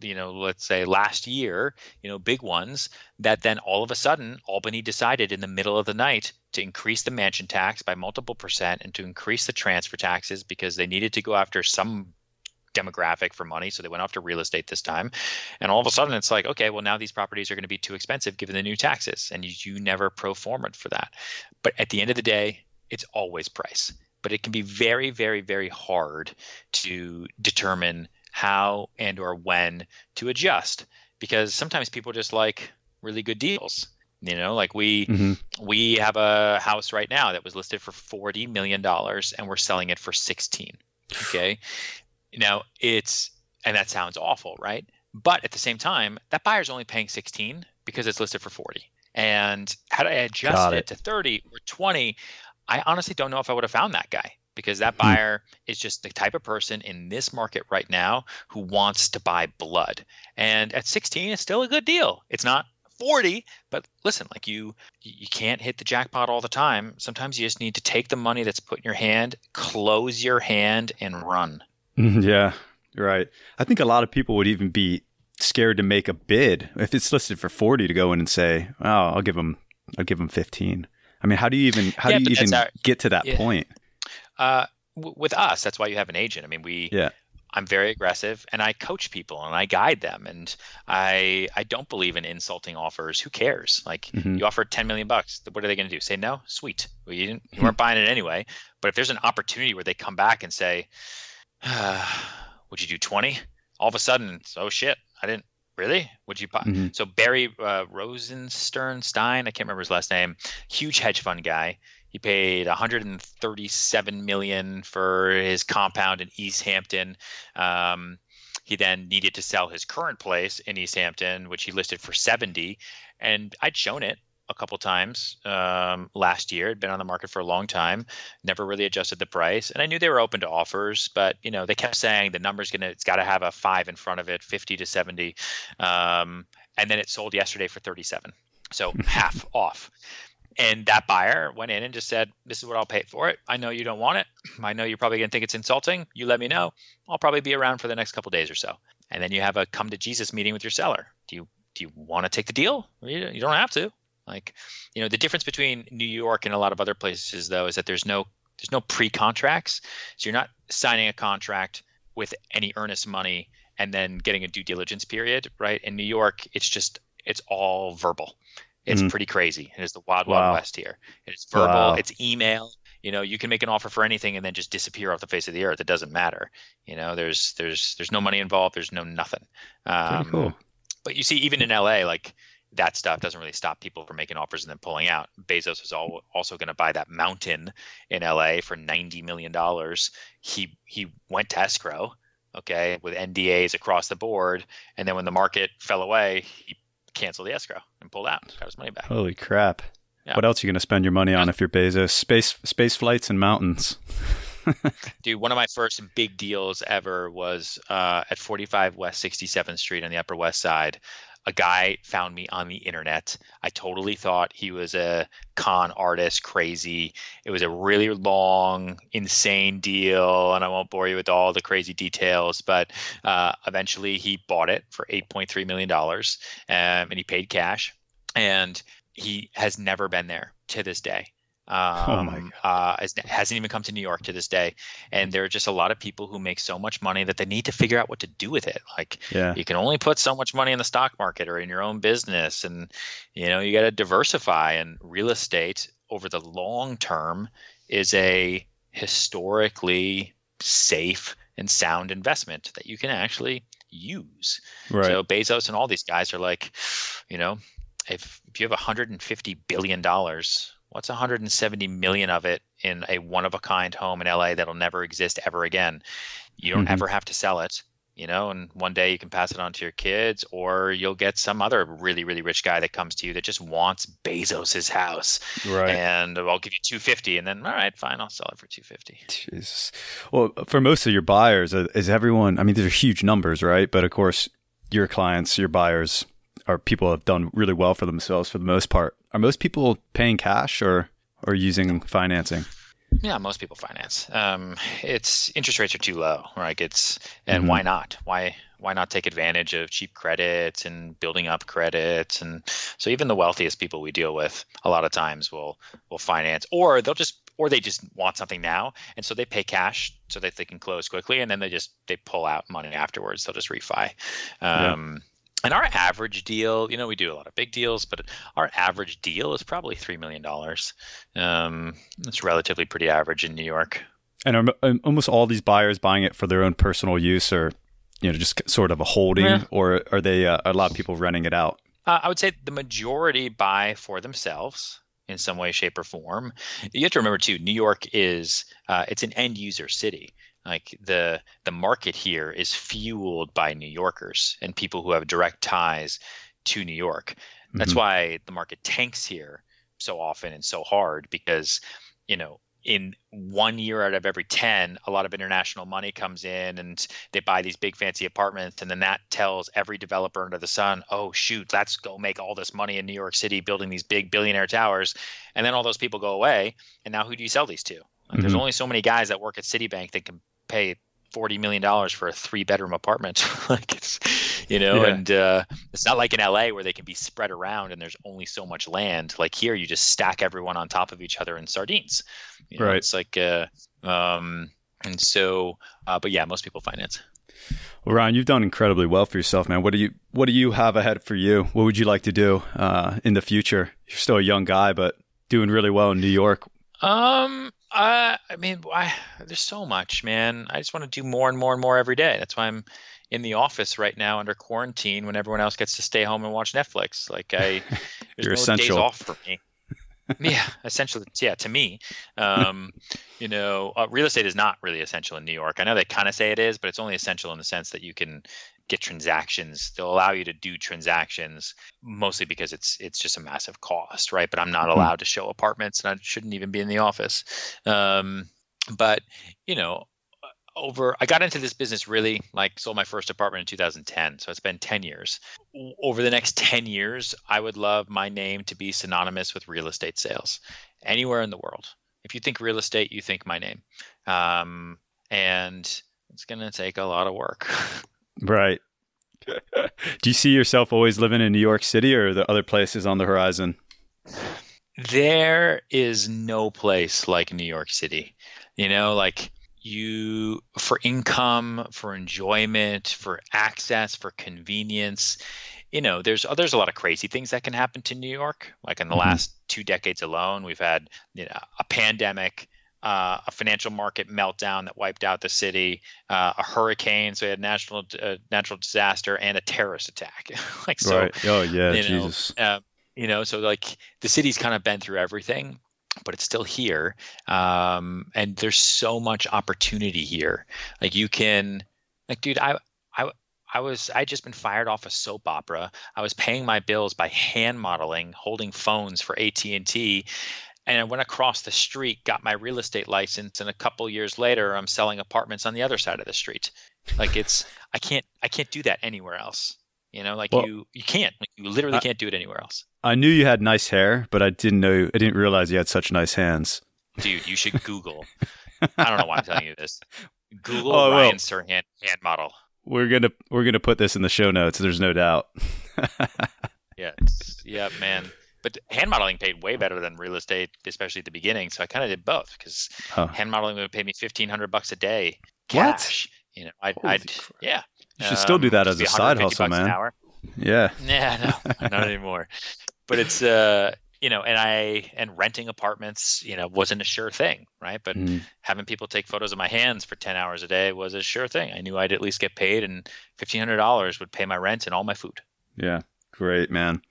you know, let's say last year, you know, big ones that then all of a sudden Albany decided in the middle of the night to increase the mansion tax by multiple percent and to increase the transfer taxes because they needed to go after some demographic for money. So they went after real estate this time. And all of a sudden it's like, okay, well now these properties are going to be too expensive given the new taxes. And you, you never pro forma for that. But at the end of the day, it's always price. But it can be very, very, very hard to determine how and or when to adjust because sometimes people just like really good deals you know like we mm-hmm. we have a house right now that was listed for 40 million dollars and we're selling it for 16 okay now it's and that sounds awful right but at the same time that buyer's only paying 16 because it's listed for 40 and had i adjusted it. it to 30 or 20 i honestly don't know if i would have found that guy because that hmm. buyer is just the type of person in this market right now who wants to buy blood. And at 16 it's still a good deal. It's not 40, but listen, like you you can't hit the jackpot all the time. Sometimes you just need to take the money that's put in your hand, close your hand and run. Mm-hmm, (laughs) yeah, right. I think a lot of people would even be scared to make a bid if it's listed for 40 to go in and say, "Oh, I'll give them I'll give them 15." I mean, how do you even how yeah, do you even our, get to that yeah. point? Uh, w- with us, that's why you have an agent. I mean, we. Yeah. I'm very aggressive and I coach people and I guide them and I I don't believe in insulting offers. Who cares? Like mm-hmm. you offer 10 million bucks, what are they going to do? Say no? Sweet. Well, you didn't you weren't buying it anyway. But if there's an opportunity where they come back and say, uh, (sighs) "Would you do 20?" All of a sudden, oh shit, I didn't really? Would you? Mm-hmm. So Barry uh, Rosenstern Stein, I can't remember his last name, huge hedge fund guy. He paid 137 million for his compound in East Hampton. Um, he then needed to sell his current place in East Hampton, which he listed for 70. And I'd shown it a couple times um, last year. Had been on the market for a long time. Never really adjusted the price, and I knew they were open to offers, but you know they kept saying the number's gonna it's got to have a five in front of it, 50 to 70, um, and then it sold yesterday for 37, so (laughs) half off. And that buyer went in and just said, This is what I'll pay for it. I know you don't want it. (clears throat) I know you're probably going to think it's insulting. You let me know. I'll probably be around for the next couple days or so. And then you have a come to Jesus meeting with your seller. Do you do you want to take the deal? You don't have to. Like, you know, the difference between New York and a lot of other places though is that there's no there's no pre-contracts. So you're not signing a contract with any earnest money and then getting a due diligence period, right? In New York, it's just it's all verbal. It's mm. pretty crazy. It is the wild, wow. wild west here. It's verbal. Wow. It's email. You know, you can make an offer for anything and then just disappear off the face of the earth. It doesn't matter. You know, there's there's there's no money involved. There's no nothing. Um, pretty cool. But you see, even in LA, like that stuff doesn't really stop people from making offers and then pulling out. Bezos is all, also going to buy that mountain in LA for ninety million dollars. He he went to escrow, okay, with NDAs across the board, and then when the market fell away, he canceled the escrow and pulled out. Got his money back. Holy crap! Yeah. What else are you going to spend your money on if you're Bezos? Space space flights and mountains. (laughs) Dude, one of my first big deals ever was uh, at 45 West 67th Street on the Upper West Side a guy found me on the internet. I totally thought he was a con artist, crazy. It was a really long, insane deal, and I won't bore you with all the crazy details. But uh, eventually, he bought it for eight point three million dollars, um, and he paid cash. And he has never been there to this day. Um, oh my God. Uh, hasn't even come to New York to this day. And there are just a lot of people who make so much money that they need to figure out what to do with it. Like, yeah. you can only put so much money in the stock market or in your own business, and you know you got to diversify. And real estate over the long term is a historically safe and sound investment that you can actually use. Right. So Bezos and all these guys are like, you know, if if you have 150 billion dollars what's 170 million of it in a one of a kind home in LA that'll never exist ever again? You don't mm-hmm. ever have to sell it, you know, and one day you can pass it on to your kids, or you'll get some other really, really rich guy that comes to you that just wants Bezos's house. Right. And I'll give you 250 and then, all right, fine, I'll sell it for 250. Jesus. Well, for most of your buyers, uh, is everyone, I mean, these are huge numbers, right? But of course, your clients, your buyers, are people have done really well for themselves for the most part. Are most people paying cash or or using financing? Yeah, most people finance. Um, it's interest rates are too low, right? It's and mm-hmm. why not? Why why not take advantage of cheap credit and building up credit? And so even the wealthiest people we deal with, a lot of times will will finance, or they'll just or they just want something now, and so they pay cash so that they can close quickly, and then they just they pull out money afterwards. They'll just refi. Um, yeah. And our average deal, you know, we do a lot of big deals, but our average deal is probably three million dollars. Um, it's relatively pretty average in New York. And are um, almost all these buyers buying it for their own personal use, or you know, just sort of a holding, yeah. or are they uh, a lot of people renting it out? Uh, I would say the majority buy for themselves in some way, shape, or form. You have to remember too, New York is uh, it's an end user city like the the market here is fueled by New Yorkers and people who have direct ties to New York. That's mm-hmm. why the market tanks here so often and so hard because you know in one year out of every 10 a lot of international money comes in and they buy these big fancy apartments and then that tells every developer under the sun oh shoot let's go make all this money in new york city building these big billionaire towers and then all those people go away and now who do you sell these to like, mm-hmm. there's only so many guys that work at citibank that can pay forty million dollars for a three bedroom apartment. (laughs) like it's you know, yeah. and uh, it's not like in LA where they can be spread around and there's only so much land. Like here, you just stack everyone on top of each other in sardines. You know, right. It's like uh, um, and so, uh, but yeah, most people finance. Well, Ryan, you've done incredibly well for yourself, man. What do you What do you have ahead for you? What would you like to do uh, in the future? You're still a young guy, but doing really well in New York. Um, uh, I mean, I, there's so much, man. I just want to do more and more and more every day. That's why I'm in the office right now under quarantine when everyone else gets to stay home and watch Netflix. Like I, (laughs) there's You're no essential. days off for me. yeah, essentially, yeah. To me, um, you know, uh, real estate is not really essential in New York. I know they kind of say it is, but it's only essential in the sense that you can get transactions. They'll allow you to do transactions mostly because it's it's just a massive cost, right? But I'm not hmm. allowed to show apartments, and I shouldn't even be in the office. Um, but you know, over I got into this business really like sold my first apartment in 2010, so it's been 10 years. Over the next (laughs) 10 years, I would love my name to be synonymous with real estate sales anywhere in the world. If you think real estate, you think my name, um, and it's going to take a lot of work. (laughs) Right. Do you see yourself always living in New York City or the other places on the horizon? There is no place like New York City. You know, like you for income, for enjoyment, for access, for convenience. You know, there's there's a lot of crazy things that can happen to New York. Like in the mm-hmm. last two decades alone, we've had you know a pandemic, uh, a financial market meltdown that wiped out the city, uh, a hurricane, so we had national uh, natural disaster, and a terrorist attack. (laughs) like so, right. oh yeah, you Jesus. Know, uh, you know, so like the city's kind of been through everything, but it's still here, um, and there's so much opportunity here. Like you can, like, dude, I, I, I was I just been fired off a soap opera. I was paying my bills by hand modeling, holding phones for AT and T, and I went across the street, got my real estate license, and a couple years later, I'm selling apartments on the other side of the street. Like it's, I can't, I can't do that anywhere else. You know, like well, you, you can't, like you literally I, can't do it anywhere else. I knew you had nice hair, but I didn't know, I didn't realize you had such nice hands. Dude, you should Google. (laughs) I don't know why I'm telling you this. Google oh, Ryan well, hand model. We're gonna we're gonna put this in the show notes. There's no doubt. (laughs) yeah, yeah, man. But hand modeling paid way better than real estate, especially at the beginning. So I kind of did both because huh. hand modeling would pay me fifteen hundred bucks a day cash. What? You know, I'd, I'd yeah. You should um, still do that as a side hustle, man. Yeah. (laughs) Yeah, no, not anymore. But it's uh, you know, and I and renting apartments, you know, wasn't a sure thing, right? But mm. having people take photos of my hands for ten hours a day was a sure thing. I knew I'd at least get paid, and fifteen hundred dollars would pay my rent and all my food. Yeah, great, man.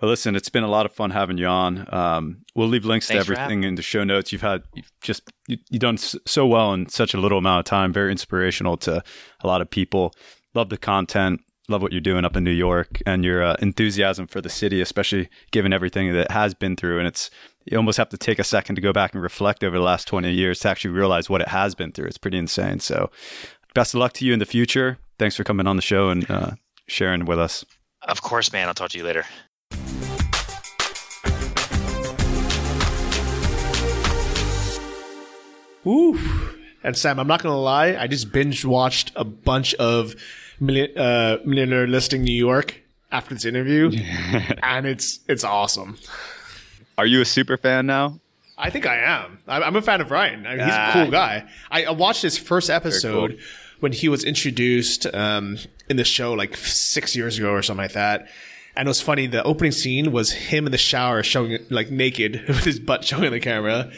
Well, listen, it's been a lot of fun having you on. Um, we'll leave links Thanks to everything in the show notes. You've had you've just you, have done so well in such a little amount of time. Very inspirational to a lot of people. Love the content. Love what you're doing up in New York and your uh, enthusiasm for the city, especially given everything that has been through. And it's you almost have to take a second to go back and reflect over the last 20 years to actually realize what it has been through. It's pretty insane. So, best of luck to you in the future. Thanks for coming on the show and uh, sharing with us. Of course, man. I'll talk to you later. Ooh. And Sam, I'm not gonna lie, I just binge watched a bunch of million, uh, Millionaire Listing New York after this interview, (laughs) and it's it's awesome. Are you a super fan now? I think I am. I'm a fan of Ryan. I mean, he's a cool ah. guy. I watched his first episode cool. when he was introduced um, in the show like six years ago or something like that. And it was funny. The opening scene was him in the shower showing like naked (laughs) with his butt showing the camera.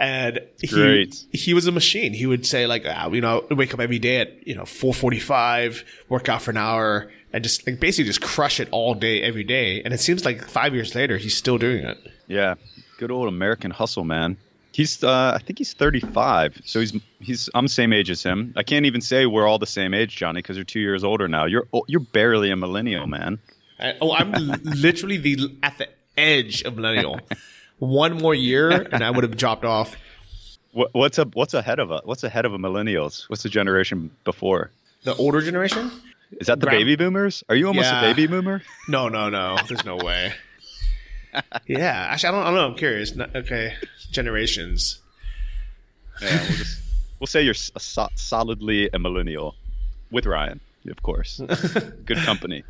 And he, Great. he was a machine. He would say like, ah, you know, wake up every day at, you know, 445, work out for an hour and just like basically just crush it all day, every day. And it seems like five years later, he's still doing it. Yeah. Good old American hustle, man. He's, uh, I think he's 35. So he's, he's, I'm the same age as him. I can't even say we're all the same age, Johnny, because you're two years older now. You're, you're barely a millennial, man. I, oh, I'm (laughs) literally the, at the edge of millennial. (laughs) one more year (laughs) and I would have dropped off. What, what's a what's ahead of a what's ahead of a millennials? What's the generation before? The older generation? Is that the baby boomers? Are you almost yeah. a baby boomer? (laughs) No, no, no. There's no way. (laughs) yeah, actually, I don't, I don't know. I'm curious. okay, generations. Yeah, we'll just we'll say you're a so- solidly a millennial with Ryan, of course. good company,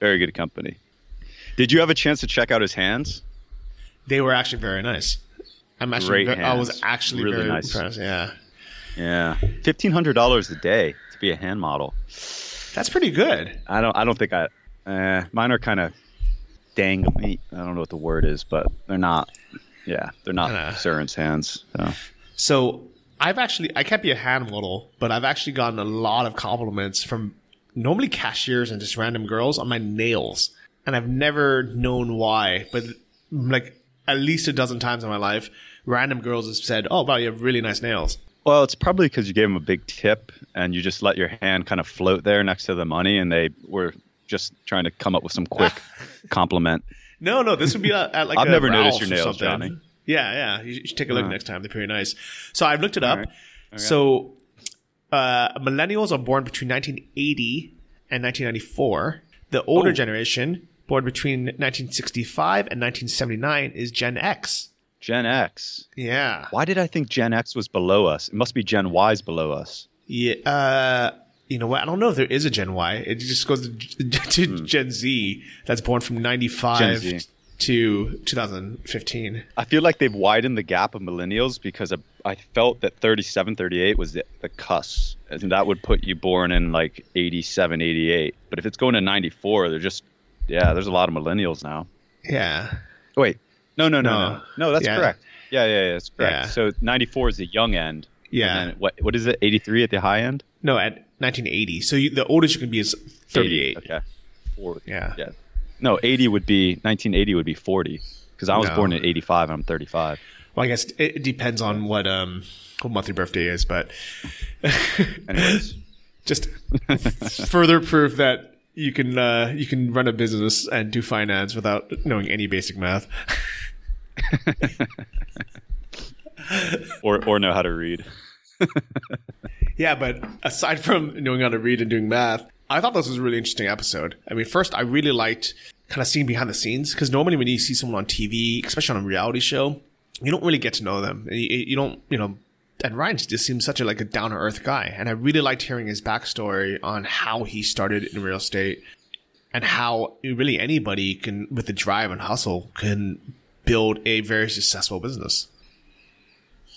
very good company. Did you have a chance to check out his hands? They were actually very nice. I'm actually very, I was actually really very nice. impressed. Yeah. Yeah. Fifteen hundred dollars a day to be a hand model. That's pretty good. I don't I don't think I uh, mine are kind of dang I don't know what the word is, but they're not yeah, they're not uh, Serhant's hands. So. so I've actually I can't be a hand model, but I've actually gotten a lot of compliments from normally cashiers and just random girls on my nails. And I've never known why, but like at least a dozen times in my life, random girls have said, "Oh, wow, you have really nice nails." Well, it's probably because you gave them a big tip and you just let your hand kind of float there next to the money, and they were just trying to come up with some quick (laughs) compliment. No, no, this would be at, at like I've never noticed your nails, Johnny. Yeah, yeah, you should take a look uh, next time. They're pretty nice. So I've looked it up. Right. Okay. So uh, millennials are born between 1980 and 1994. The older oh. generation born between 1965 and 1979 is Gen X. Gen X. Yeah. Why did I think Gen X was below us? It must be Gen Y's below us. Yeah. Uh, you know what? I don't know if there is a Gen Y. It just goes to, (laughs) to hmm. Gen Z that's born from 95 to 2015. I feel like they've widened the gap of millennials because I felt that 37, 38 was the, the cusp. And that would put you born in like 87, 88. But if it's going to 94, they're just yeah, there's a lot of millennials now. Yeah. Wait, no, no, no, no, no. no that's yeah. correct. Yeah, yeah, yeah, that's correct. Yeah. So 94 is the young end. Yeah. what what is it? 83 at the high end? No, at 1980. So you, the oldest you can be is 38. 80, okay. 40. Yeah. Yeah. No, 80 would be 1980 would be 40 because I was no. born in 85 and I'm 35. Well, I guess it depends on what um what month your birthday is, but anyways, (laughs) just further proof that you can uh, you can run a business and do finance without knowing any basic math. (laughs) or or know how to read. (laughs) yeah, but aside from knowing how to read and doing math, I thought this was a really interesting episode. I mean, first, I really liked kind of seeing behind the scenes because normally when you see someone on TV, especially on a reality show, you don't really get to know them. You, you don't, you know, and Ryan just seems such a like a down to earth guy, and I really liked hearing his backstory on how he started in real estate and how really anybody can, with the drive and hustle, can build a very successful business.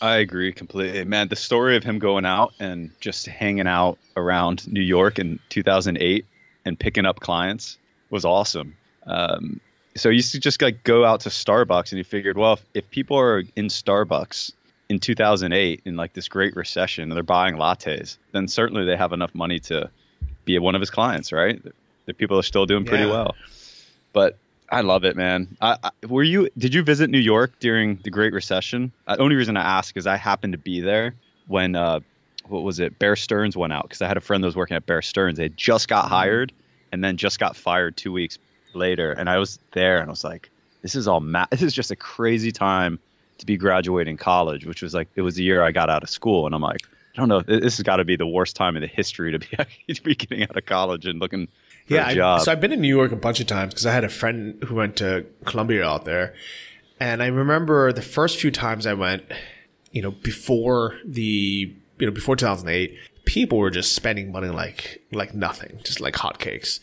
I agree completely, man. The story of him going out and just hanging out around New York in 2008 and picking up clients was awesome. Um, so he used to just like go out to Starbucks and he figured, well, if, if people are in Starbucks in 2008 in like this great recession and they're buying lattes, then certainly they have enough money to be one of his clients, right? The people are still doing pretty yeah. well. But I love it, man. I, I, were you? Did you visit New York during the Great Recession? Uh, the only reason I ask is I happened to be there when uh, what was it? Bear Stearns went out because I had a friend that was working at Bear Stearns. They just got mm-hmm. hired and then just got fired two weeks later, and I was there and I was like, "This is all ma- (laughs) This is just a crazy time to be graduating college, which was like it was the year I got out of school, and I'm like, I don't know, this has got to be the worst time in the history to be (laughs) to be getting out of college and looking. yeah, I, so I've been in New York a bunch of times because I had a friend who went to Columbia out there, and I remember the first few times I went, you know, before the you know before 2008 people were just spending money like like nothing, just like hotcakes.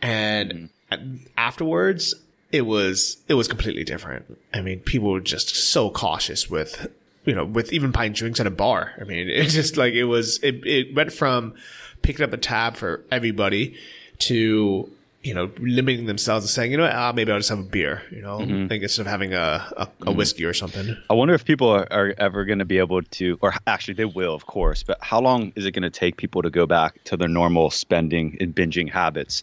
And mm-hmm. afterwards, it was it was completely different. I mean, people were just so cautious with you know with even buying drinks at a bar. I mean, (laughs) it just like it was it it went from picking up a tab for everybody to you know, limiting themselves and saying, you know, ah, maybe I'll just have a beer, you know, mm-hmm. like instead of having a, a, a mm-hmm. whiskey or something. I wonder if people are, are ever going to be able to, or actually they will, of course, but how long is it going to take people to go back to their normal spending and binging habits?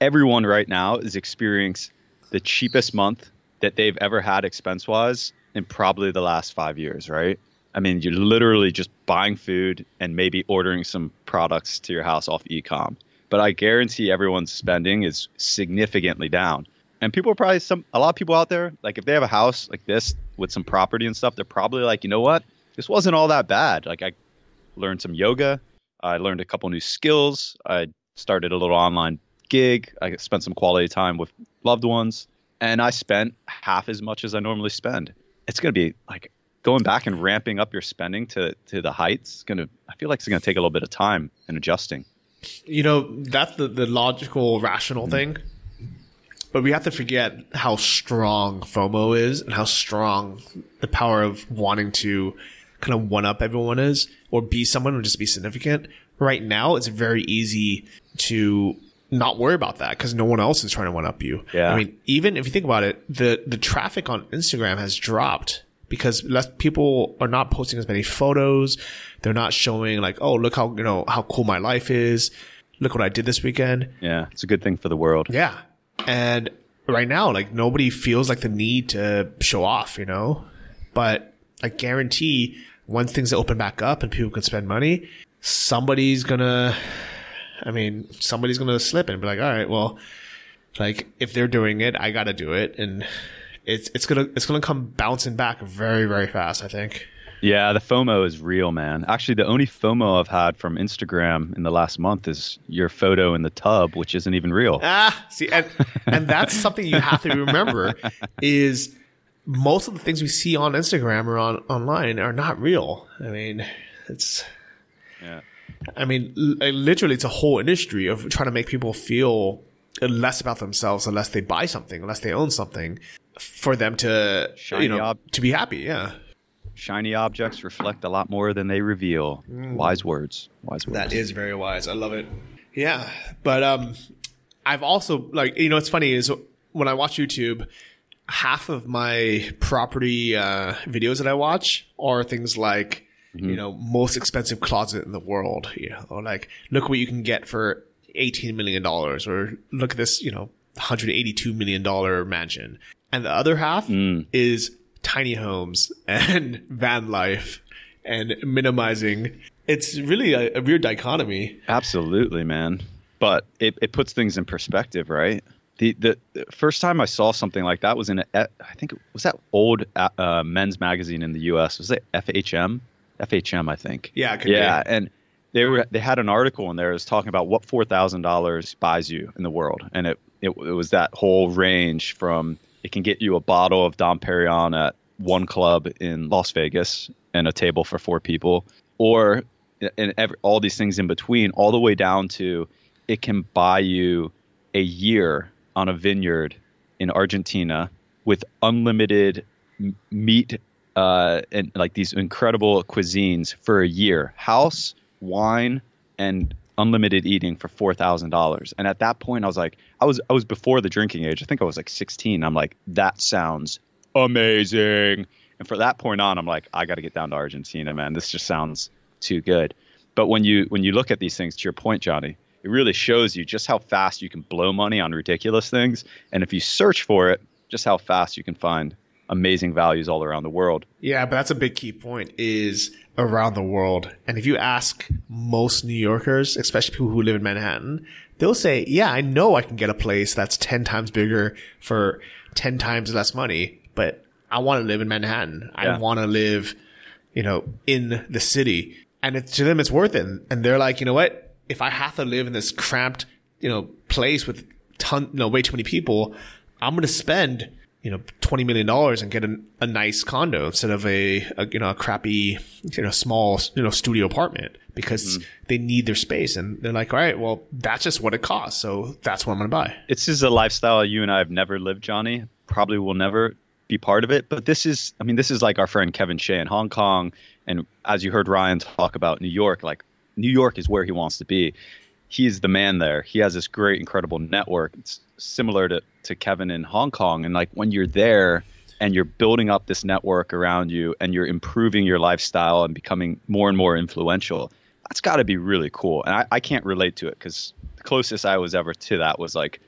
Everyone right now is experiencing the cheapest month that they've ever had expense wise in probably the last five years, right? I mean, you're literally just buying food and maybe ordering some products to your house off ecom but I guarantee everyone's spending is significantly down. And people are probably some a lot of people out there, like if they have a house like this with some property and stuff, they're probably like, you know what? This wasn't all that bad. Like I learned some yoga, I learned a couple new skills, I started a little online gig, I spent some quality time with loved ones, and I spent half as much as I normally spend. It's gonna be like going back and ramping up your spending to to the heights. Gonna I feel like it's gonna take a little bit of time and adjusting you know, that's the, the logical, rational mm. thing. But we have to forget how strong FOMO is and how strong the power of wanting to kind of one up everyone is or be someone or just be significant. Right now, it's very easy to not worry about that because no one else is trying to one up you. Yeah. I mean, even if you think about it, the, the traffic on Instagram has dropped because less people are not posting as many photos. They're not showing like, oh, look how, you know, how cool my life is. Look what I did this weekend. Yeah. It's a good thing for the world. Yeah. And right now, like nobody feels like the need to show off, you know, but I guarantee once things open back up and people can spend money, somebody's gonna, I mean, somebody's gonna slip and be like, all right, well, like if they're doing it, I gotta do it. And it's it's gonna it's gonna come bouncing back very very fast. I think. Yeah, the FOMO is real, man. Actually, the only FOMO I've had from Instagram in the last month is your photo in the tub, which isn't even real. Ah, see, and and that's (laughs) something you have to remember is most of the things we see on Instagram or on online are not real. I mean, it's yeah. I mean, literally, it's a whole industry of trying to make people feel less about themselves unless they buy something, unless they own something for them to Shiny you know ob- to be happy. Yeah. Shiny objects reflect a lot more than they reveal. Mm. Wise words. Wise words. That is very wise. I love it. Yeah, but um, I've also like you know what's funny is when I watch YouTube, half of my property uh, videos that I watch are things like mm-hmm. you know most expensive closet in the world, you know, or like look what you can get for eighteen million dollars, or look at this you know 182 million dollar mansion and the other half mm. is tiny homes (laughs) and van life and minimizing. It's really a, a weird dichotomy. Absolutely, man. But it, it puts things in perspective, right? The, the, the first time I saw something like that was in a, I think it was that old uh, men's magazine in the U.S. Was it FHM? FHM, I think. Yeah, yeah, be. and they were they had an article in there that was talking about what four thousand dollars buys you in the world, and it, it it was that whole range from it can get you a bottle of Dom Perignon at one club in Las Vegas and a table for four people, or and every, all these things in between, all the way down to it can buy you a year on a vineyard in Argentina with unlimited meat uh, and like these incredible cuisines for a year, house, wine, and unlimited eating for four thousand dollars. And at that point, I was like, I was I was before the drinking age. I think I was like sixteen. I'm like, that sounds amazing. And for that point on, I'm like, I got to get down to Argentina, man. This just sounds too good. But when you when you look at these things, to your point, Johnny, it really shows you just how fast you can blow money on ridiculous things. And if you search for it, just how fast you can find amazing values all around the world. Yeah, but that's a big key point is around the world. And if you ask most New Yorkers, especially people who live in Manhattan, they'll say, yeah, I know I can get a place that's 10 times bigger for 10 times less money, but I want to live in Manhattan. Yeah. I want to live, you know, in the city. And it, to them, it's worth it. And they're like, you know what? If I have to live in this cramped, you know, place with ton, you know, way too many people, I'm going to spend you know twenty million dollars and get a, a nice condo instead of a, a, you know a crappy you know small you know studio apartment because mm-hmm. they need their space and they're like all right well that's just what it costs so that's what I'm going to buy. It's just a lifestyle you and I have never lived, Johnny. Probably will never be part of it, but this is I mean this is like our friend Kevin Shea in Hong Kong and as you heard Ryan talk about New York like New York is where he wants to be. He's the man there. He has this great incredible network. It's similar to to Kevin in Hong Kong. And like when you're there and you're building up this network around you and you're improving your lifestyle and becoming more and more influential, that's got to be really cool. And I, I can't relate to it because the closest I was ever to that was like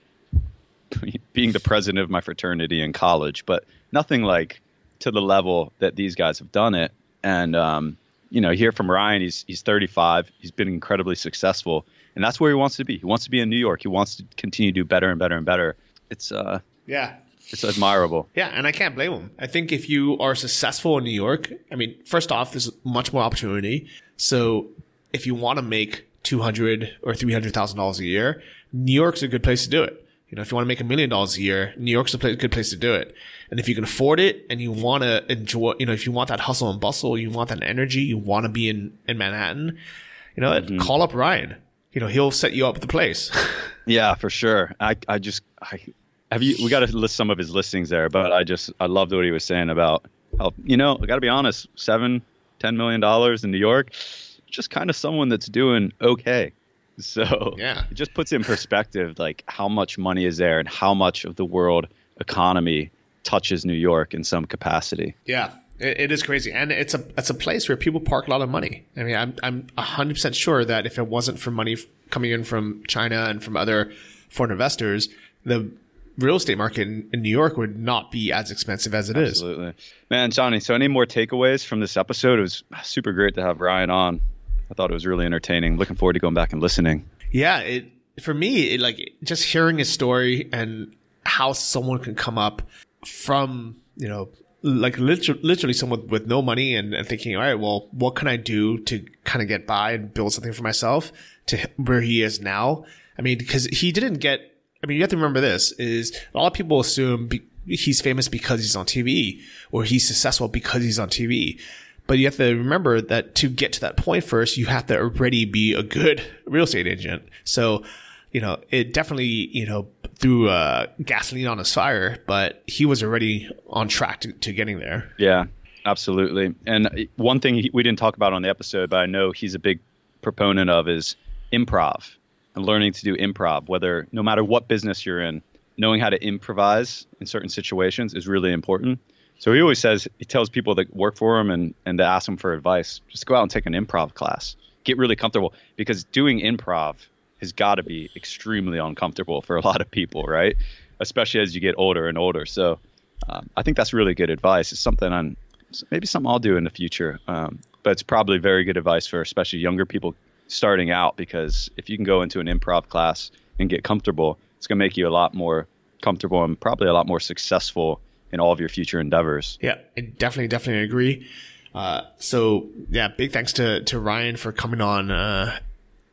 (laughs) being the president of my fraternity in college, but nothing like to the level that these guys have done it. And, um, you know, hear from Ryan, he's, he's 35, he's been incredibly successful and that's where he wants to be. He wants to be in New York. He wants to continue to do better and better and better. It's uh yeah. It's admirable. Yeah, and I can't blame him. I think if you are successful in New York, I mean, first off, there's much more opportunity. So if you want to make two hundred or three hundred thousand dollars a year, New York's a good place to do it. You know, if you want to make a million dollars a year, New York's a good place to do it. And if you can afford it and you want to enjoy, you know, if you want that hustle and bustle, you want that energy, you want to be in, in Manhattan, you know, mm-hmm. call up Ryan you know, he'll set you up with the place. (laughs) yeah, for sure. I, I just, I have you, we got to list some of his listings there, but I just, I loved what he was saying about how, you know, I got to be honest, seven, ten million dollars in New York, just kind of someone that's doing okay. So yeah, it just puts in perspective like how much money is there and how much of the world economy touches New York in some capacity. Yeah, it, it is crazy, and it's a it's a place where people park a lot of money. I mean, I'm I'm hundred percent sure that if it wasn't for money coming in from China and from other foreign investors, the real estate market in, in, New York would not be as expensive as it Absolutely. is. Man, Johnny, so any more takeaways from this episode? It was super great to have Ryan on. I thought it was really entertaining. Looking forward to going back and listening. Yeah, it for me, it, like just hearing his story and how someone can come up from, you know, like literally, literally someone with no money and, and, thinking, all right, well, what can I do to kind of get by and build something for myself to where he is now? I mean, because he didn't get, I mean, you have to remember this is a lot of people assume be, he's famous because he's on TV or he's successful because he's on TV. But you have to remember that to get to that point first, you have to already be a good real estate agent. So, you know, it definitely, you know, threw uh, gasoline on his fire, but he was already on track to, to getting there. Yeah, absolutely. And one thing we didn't talk about on the episode, but I know he's a big proponent of is improv and learning to do improv. Whether no matter what business you're in, knowing how to improvise in certain situations is really important. So he always says he tells people that work for him and and to ask them for advice, just go out and take an improv class, get really comfortable because doing improv has got to be extremely uncomfortable for a lot of people, right? Especially as you get older and older. So um, I think that's really good advice. It's something I'm maybe something I'll do in the future. Um, but it's probably very good advice for especially younger people starting out because if you can go into an improv class and get comfortable, it's going to make you a lot more comfortable and probably a lot more successful in all of your future endeavors. Yeah, I definitely, definitely agree. Uh, so yeah, big thanks to, to Ryan for coming on, uh,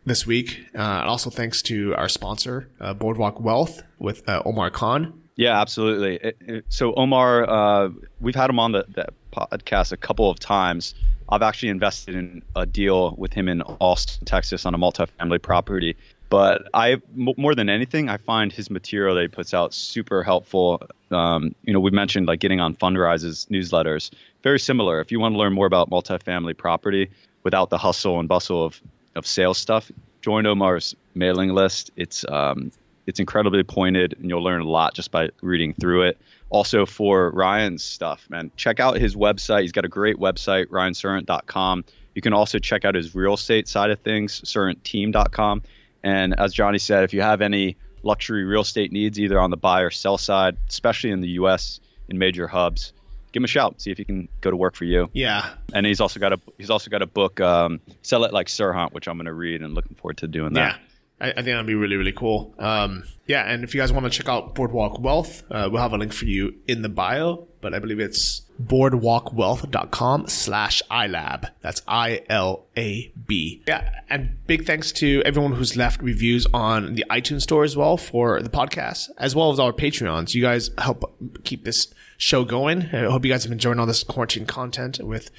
this week. Uh, also, thanks to our sponsor, uh, Boardwalk Wealth, with uh, Omar Khan. Yeah, absolutely. It, it, so Omar, uh, we've had him on the, the, podcast a couple of times. I've actually invested in a deal with him in Austin, Texas, on a multifamily property. But I, more than anything, I find his material that he puts out super helpful. Um, you know, we mentioned like getting on Fundrise's newsletters. Very similar. If you want to learn more about multifamily property without the hustle and bustle of of sales stuff, join Omar's mailing list. It's um, it's incredibly pointed, and you'll learn a lot just by reading through it. Also, for Ryan's stuff, man, check out his website. He's got a great website, ryanserhant.com. You can also check out his real estate side of things, serhantteam.com. And as Johnny said, if you have any luxury real estate needs, either on the buy or sell side, especially in the U.S. in major hubs, give him a shout. See if he can go to work for you. Yeah. And he's also got a he's also got a book, um, Sell It Like Serhant, which I'm going to read and looking forward to doing that. Yeah. I, I think that'd be really, really cool. Um, yeah, and if you guys want to check out Boardwalk Wealth, uh, we'll have a link for you in the bio, but I believe it's boardwalkwealth.com slash ilab. That's I-L-A-B. Yeah, and big thanks to everyone who's left reviews on the iTunes store as well for the podcast, as well as our Patreons. You guys help keep this show going. I hope you guys have been enjoying all this quarantine content with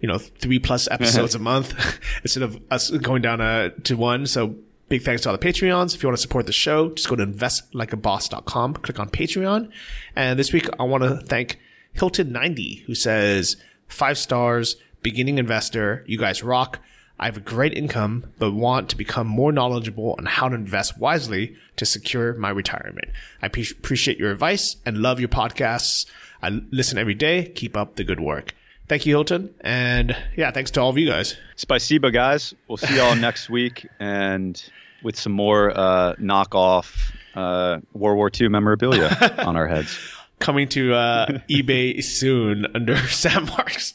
you know, three plus episodes a month (laughs) instead of us going down uh, to one. So big thanks to all the Patreons. If you want to support the show, just go to investlikeaboss.com, click on Patreon. And this week, I want to thank Hilton90, who says, five stars, beginning investor. You guys rock. I have a great income, but want to become more knowledgeable on how to invest wisely to secure my retirement. I pre- appreciate your advice and love your podcasts. I listen every day. Keep up the good work. Thank you, Hilton. And yeah, thanks to all of you guys. Spasiba, guys. We'll see y'all (laughs) next week and with some more uh, knockoff uh, World War II memorabilia (laughs) on our heads. Coming to uh, eBay soon under (laughs) Sam Marks.